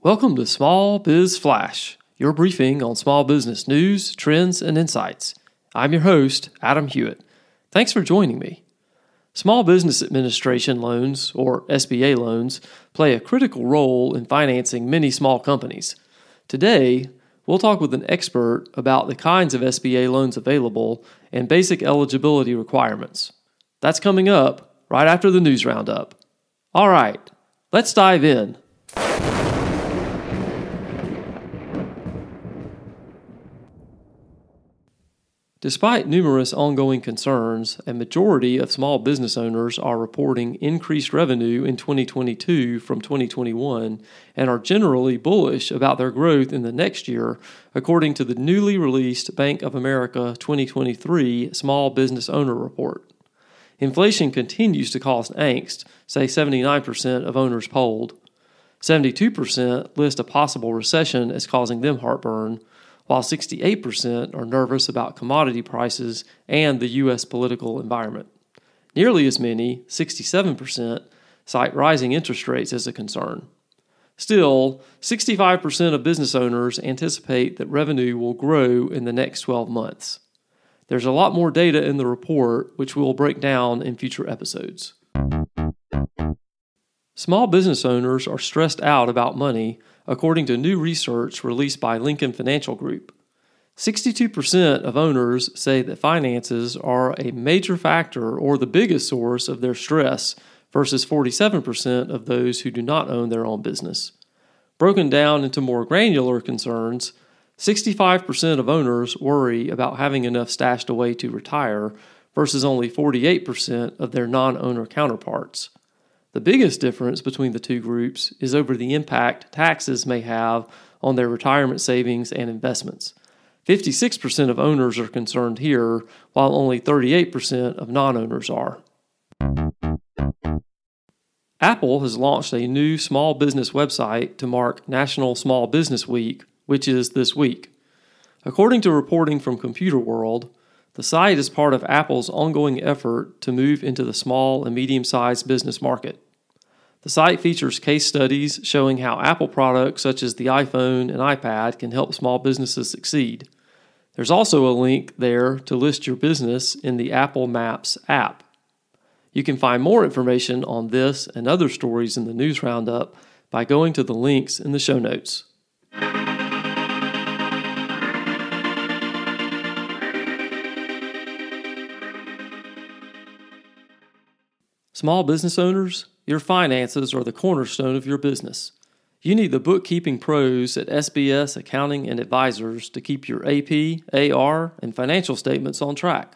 Welcome to Small Biz Flash, your briefing on small business news, trends, and insights. I'm your host, Adam Hewitt. Thanks for joining me. Small Business Administration loans, or SBA loans, play a critical role in financing many small companies. Today, we'll talk with an expert about the kinds of SBA loans available and basic eligibility requirements. That's coming up right after the news roundup. All right, let's dive in. Despite numerous ongoing concerns, a majority of small business owners are reporting increased revenue in 2022 from 2021 and are generally bullish about their growth in the next year, according to the newly released Bank of America 2023 Small Business Owner Report. Inflation continues to cause angst, say 79% of owners polled. 72% list a possible recession as causing them heartburn while 68% are nervous about commodity prices and the U.S. political environment. Nearly as many, 67%, cite rising interest rates as a concern. Still, 65% of business owners anticipate that revenue will grow in the next 12 months. There's a lot more data in the report, which we will break down in future episodes. Small business owners are stressed out about money according to new research released by Lincoln Financial Group. 62% of owners say that finances are a major factor or the biggest source of their stress, versus 47% of those who do not own their own business. Broken down into more granular concerns, 65% of owners worry about having enough stashed away to retire, versus only 48% of their non owner counterparts. The biggest difference between the two groups is over the impact taxes may have on their retirement savings and investments. 56% of owners are concerned here, while only 38% of non owners are. Apple has launched a new small business website to mark National Small Business Week, which is this week. According to reporting from Computerworld, the site is part of Apple's ongoing effort to move into the small and medium sized business market. The site features case studies showing how Apple products such as the iPhone and iPad can help small businesses succeed. There's also a link there to list your business in the Apple Maps app. You can find more information on this and other stories in the news roundup by going to the links in the show notes. Small business owners, your finances are the cornerstone of your business. You need the bookkeeping pros at SBS Accounting and Advisors to keep your AP, AR, and financial statements on track.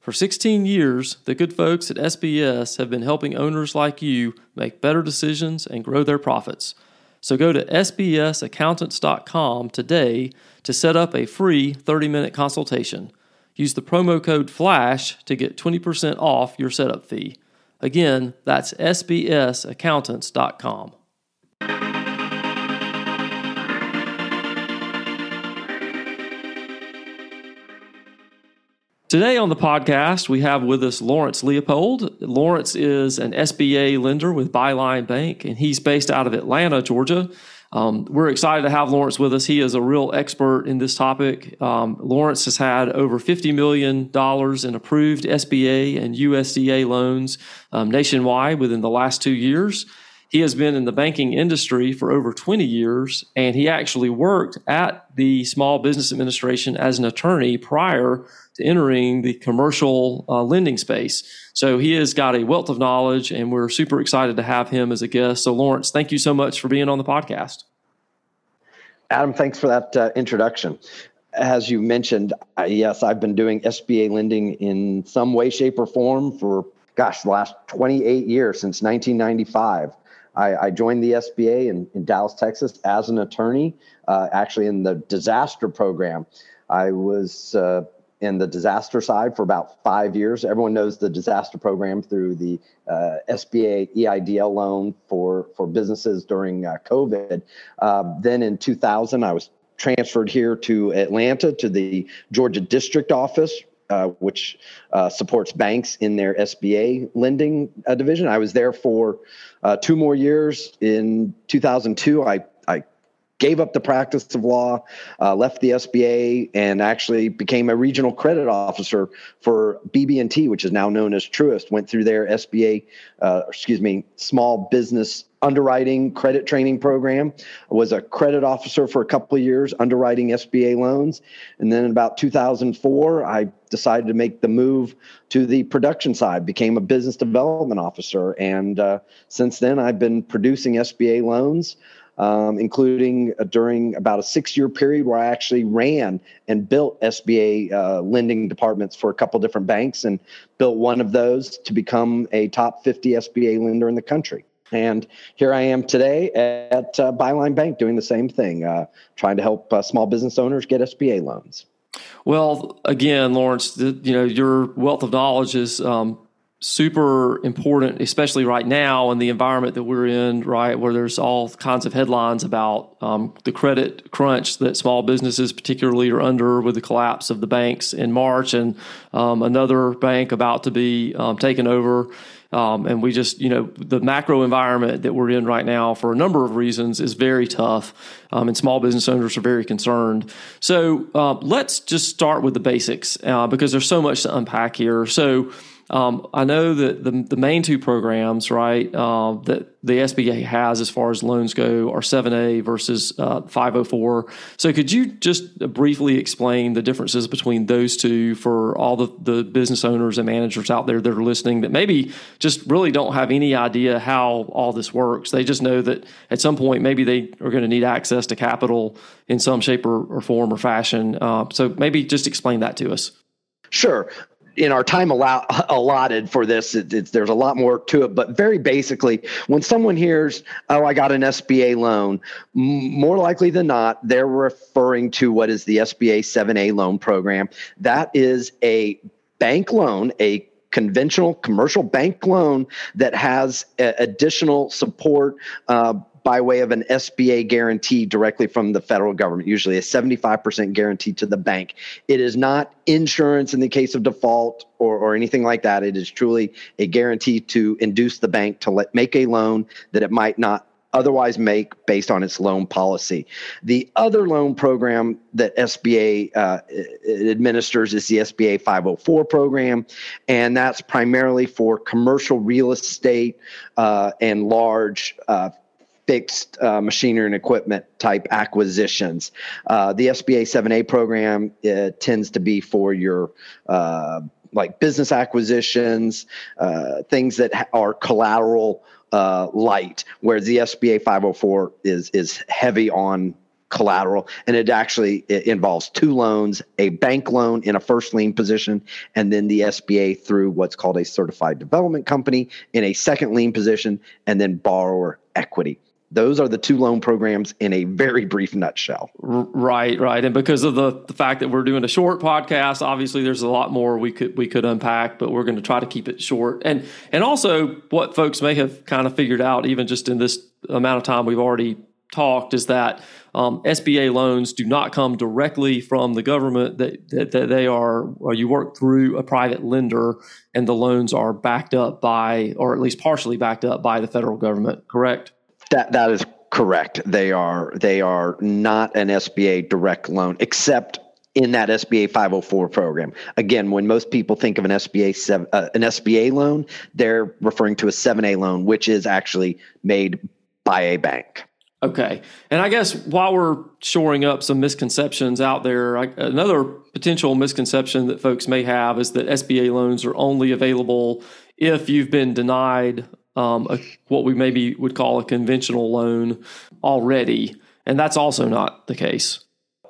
For 16 years, the good folks at SBS have been helping owners like you make better decisions and grow their profits. So go to sbsaccountants.com today to set up a free 30 minute consultation. Use the promo code FLASH to get 20% off your setup fee. Again, that's sbsaccountants.com. Today on the podcast, we have with us Laurence Leopold. Laurence is an SBA lender with Byline Bank, and he's based out of Atlanta, Georgia. Um, we're excited to have Laurence with us. He is a real expert in this topic. Um, Laurence has had over $50 million in approved SBA and USDA loans um, nationwide within the last two years. He has been in the banking industry for over 20 years, and he actually worked at the Small Business Administration as an attorney prior to entering the commercial uh, lending space. So he has got a wealth of knowledge, and we're super excited to have him as a guest. So, Laurence, thank you so much for being on the podcast. Adam, thanks for that uh, introduction. As you mentioned, yes, I've been doing SBA lending in some way, shape, or form for, gosh, the last 28 years since 1995. I, I joined the SBA in, in, Dallas, Texas, as an attorney, uh, actually in the disaster program. I was uh, in the disaster side for about five years. Everyone knows the disaster program through the uh, SBA EIDL loan for, for businesses during uh, COVID. Uh, then in 2000, I was transferred here to Atlanta to the Georgia District Office, uh, which uh, supports banks in their SBA lending uh, division. I was there for uh, two more years. In 2002, I, I gave up the practice of law, uh, left the SBA, and actually became a regional credit officer for BB&T, which is now known as Truist. Went through their SBA, excuse me, Small Business Underwriting Credit Training Program. I Was a credit officer for a couple of years, underwriting SBA loans, and then in about 2004, I decided to make the move to the production side. Became a business development officer, and uh, since then, I've been producing SBA loans um, including uh, during about a six year period where I actually ran and built SBA uh, lending departments for a couple different banks and built one of those to become a top 50 SBA lender in the country. And here I am today at uh, Byline Bank doing the same thing, uh, trying to help uh, small business owners get SBA loans. Well, again, Laurence, the, you know your wealth of knowledge is um, super important, especially right now in the environment that we're in, right, where there's all kinds of headlines about um, the credit crunch that small businesses, particularly, are under with the collapse of the banks in March, and um, another bank about to be um, taken over. Um, and we just, you know, the macro environment that we're in right now, for a number of reasons, is very tough, um, and small business owners are very concerned. So uh, let's just start with the basics uh, because there's so much to unpack here. So um, I know that the, the main two programs, right, uh, that the SBA has as far as loans go are 7A versus uh, 504. So could you just briefly explain the differences between those two for all the, the business owners and managers out there that are listening that maybe just really don't have any idea how all this works? They just know that at some point maybe they are going to need access to capital in some shape or, or form or fashion. Uh, so maybe just explain that to us. Sure in our time allow, allotted for this, it, there's a lot more to it. But very basically, when someone hears, "Oh, I got an SBA loan," m- more likely than not, they're referring to what is the SBA 7A loan program. That is a bank loan, a conventional commercial bank loan that has a, additional support. Uh, by way of an SBA guarantee directly from the federal government, usually a 75% guarantee to the bank. It is not insurance in the case of default or, or anything like that. It is truly a guarantee to induce the bank to let, make a loan that it might not otherwise make based on its loan policy. The other loan program that SBA uh, administers is the SBA 504 program, and that's primarily for commercial real estate uh, and large uh, fixed uh, machinery and equipment type acquisitions. Uh, the SBA 7A program tends to be for your uh, like business acquisitions, uh, things that are collateral uh, light, whereas the SBA 504 is is heavy on collateral and it actually it involves two loans a bank loan in a first lien position and then the sba through what's called a certified development company in a second lien position and then borrower equity those are the two loan programs in a very brief nutshell. Right, right. And because of the, the fact that we're doing a short podcast, obviously there's a lot more we could we could unpack, but we're going to try to keep it short. And and also what folks may have kind of figured out, even just in this amount of time we've already talked, is that um, SBA loans do not come directly from the government. That, that, that they are, you work through a private lender, and the loans are backed up by, or at least partially backed up by the federal government. Correct? That that is correct. They are they are not an SBA direct loan, except in that SBA 504 program. Again, when most people think of an SBA seven, uh, an SBA loan, they're referring to a 7A loan, which is actually made by a bank. Okay. And I guess while we're shoring up some misconceptions out there, I, another potential misconception that folks may have is that SBA loans are only available if you've been denied um, a, what we maybe would call a conventional loan already. And that's also not the case.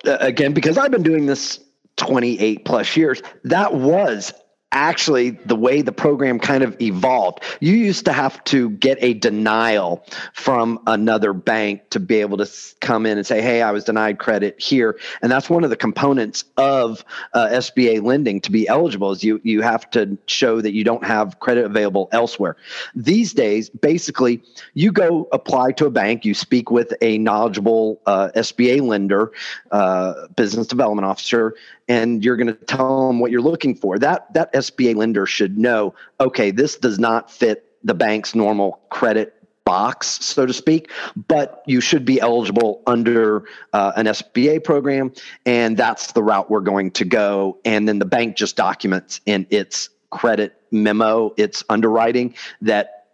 Uh, again, because I've been doing this 28 plus years, that was actually the way the program kind of evolved. You used to have to get a denial from another bank to be able to come in and say, "Hey, I was denied credit here," and that's one of the components of uh, SBA lending to be eligible. Is you you have to show that you don't have credit available elsewhere. These days, basically, you go apply to a bank, you speak with a knowledgeable uh, SBA lender, uh, business development officer, and you're going to tell them what you're looking for. That that SBA lender should know, okay, this does not fit the bank's normal credit box, so to speak, but you should be eligible under uh, an SBA program, and that's the route we're going to go. And then the bank just documents in its credit memo, its underwriting that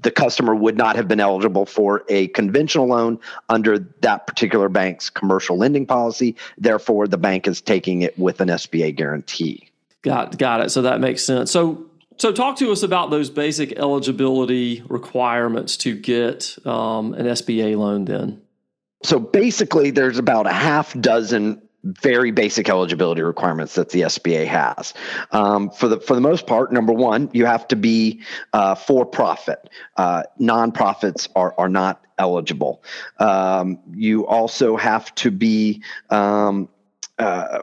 the customer would not have been eligible for a conventional loan under that particular bank's commercial lending policy. Therefore, the bank is taking it with an SBA guarantee. Got got it. So that makes sense. So so talk to us about those basic eligibility requirements to get um, an SBA loan. Then. So basically, there's about a half dozen very basic eligibility requirements that the SBA has. Um, for the for the most part, number one, you have to be uh, for profit. Uh, nonprofits are are not eligible. Um, you also have to be um, uh,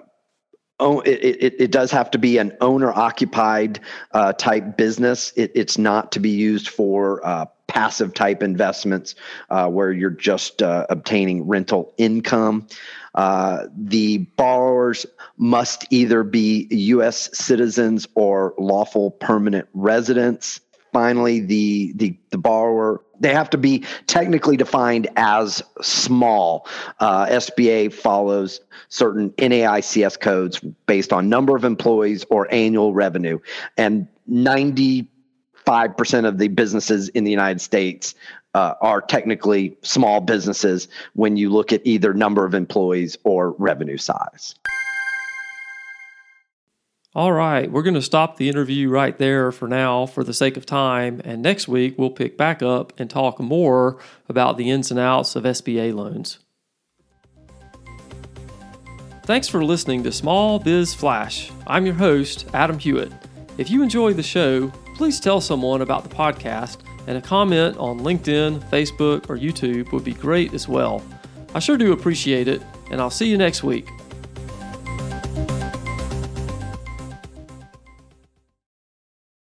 It, it, it, does have to be an owner occupied uh, type business. It, it's not to be used for uh, passive type investments uh, where you're just uh, obtaining rental income. Uh, the borrowers must either be U.S. citizens or lawful permanent residents. Finally, the, the, the borrower they have to be technically defined as small. Uh, SBA follows certain NAICS codes based on number of employees or annual revenue, and 95% of the businesses in the United States uh, are technically small businesses when you look at either number of employees or revenue size. All right, we're going to stop the interview right there for now for the sake of time. And next week, we'll pick back up and talk more about the ins and outs of SBA loans. Thanks for listening to Small Biz Flash. I'm your host, Adam Hewitt. If you enjoy the show, please tell someone about the podcast, and a comment on LinkedIn, Facebook, or YouTube would be great as well. I sure do appreciate it, and I'll see you next week.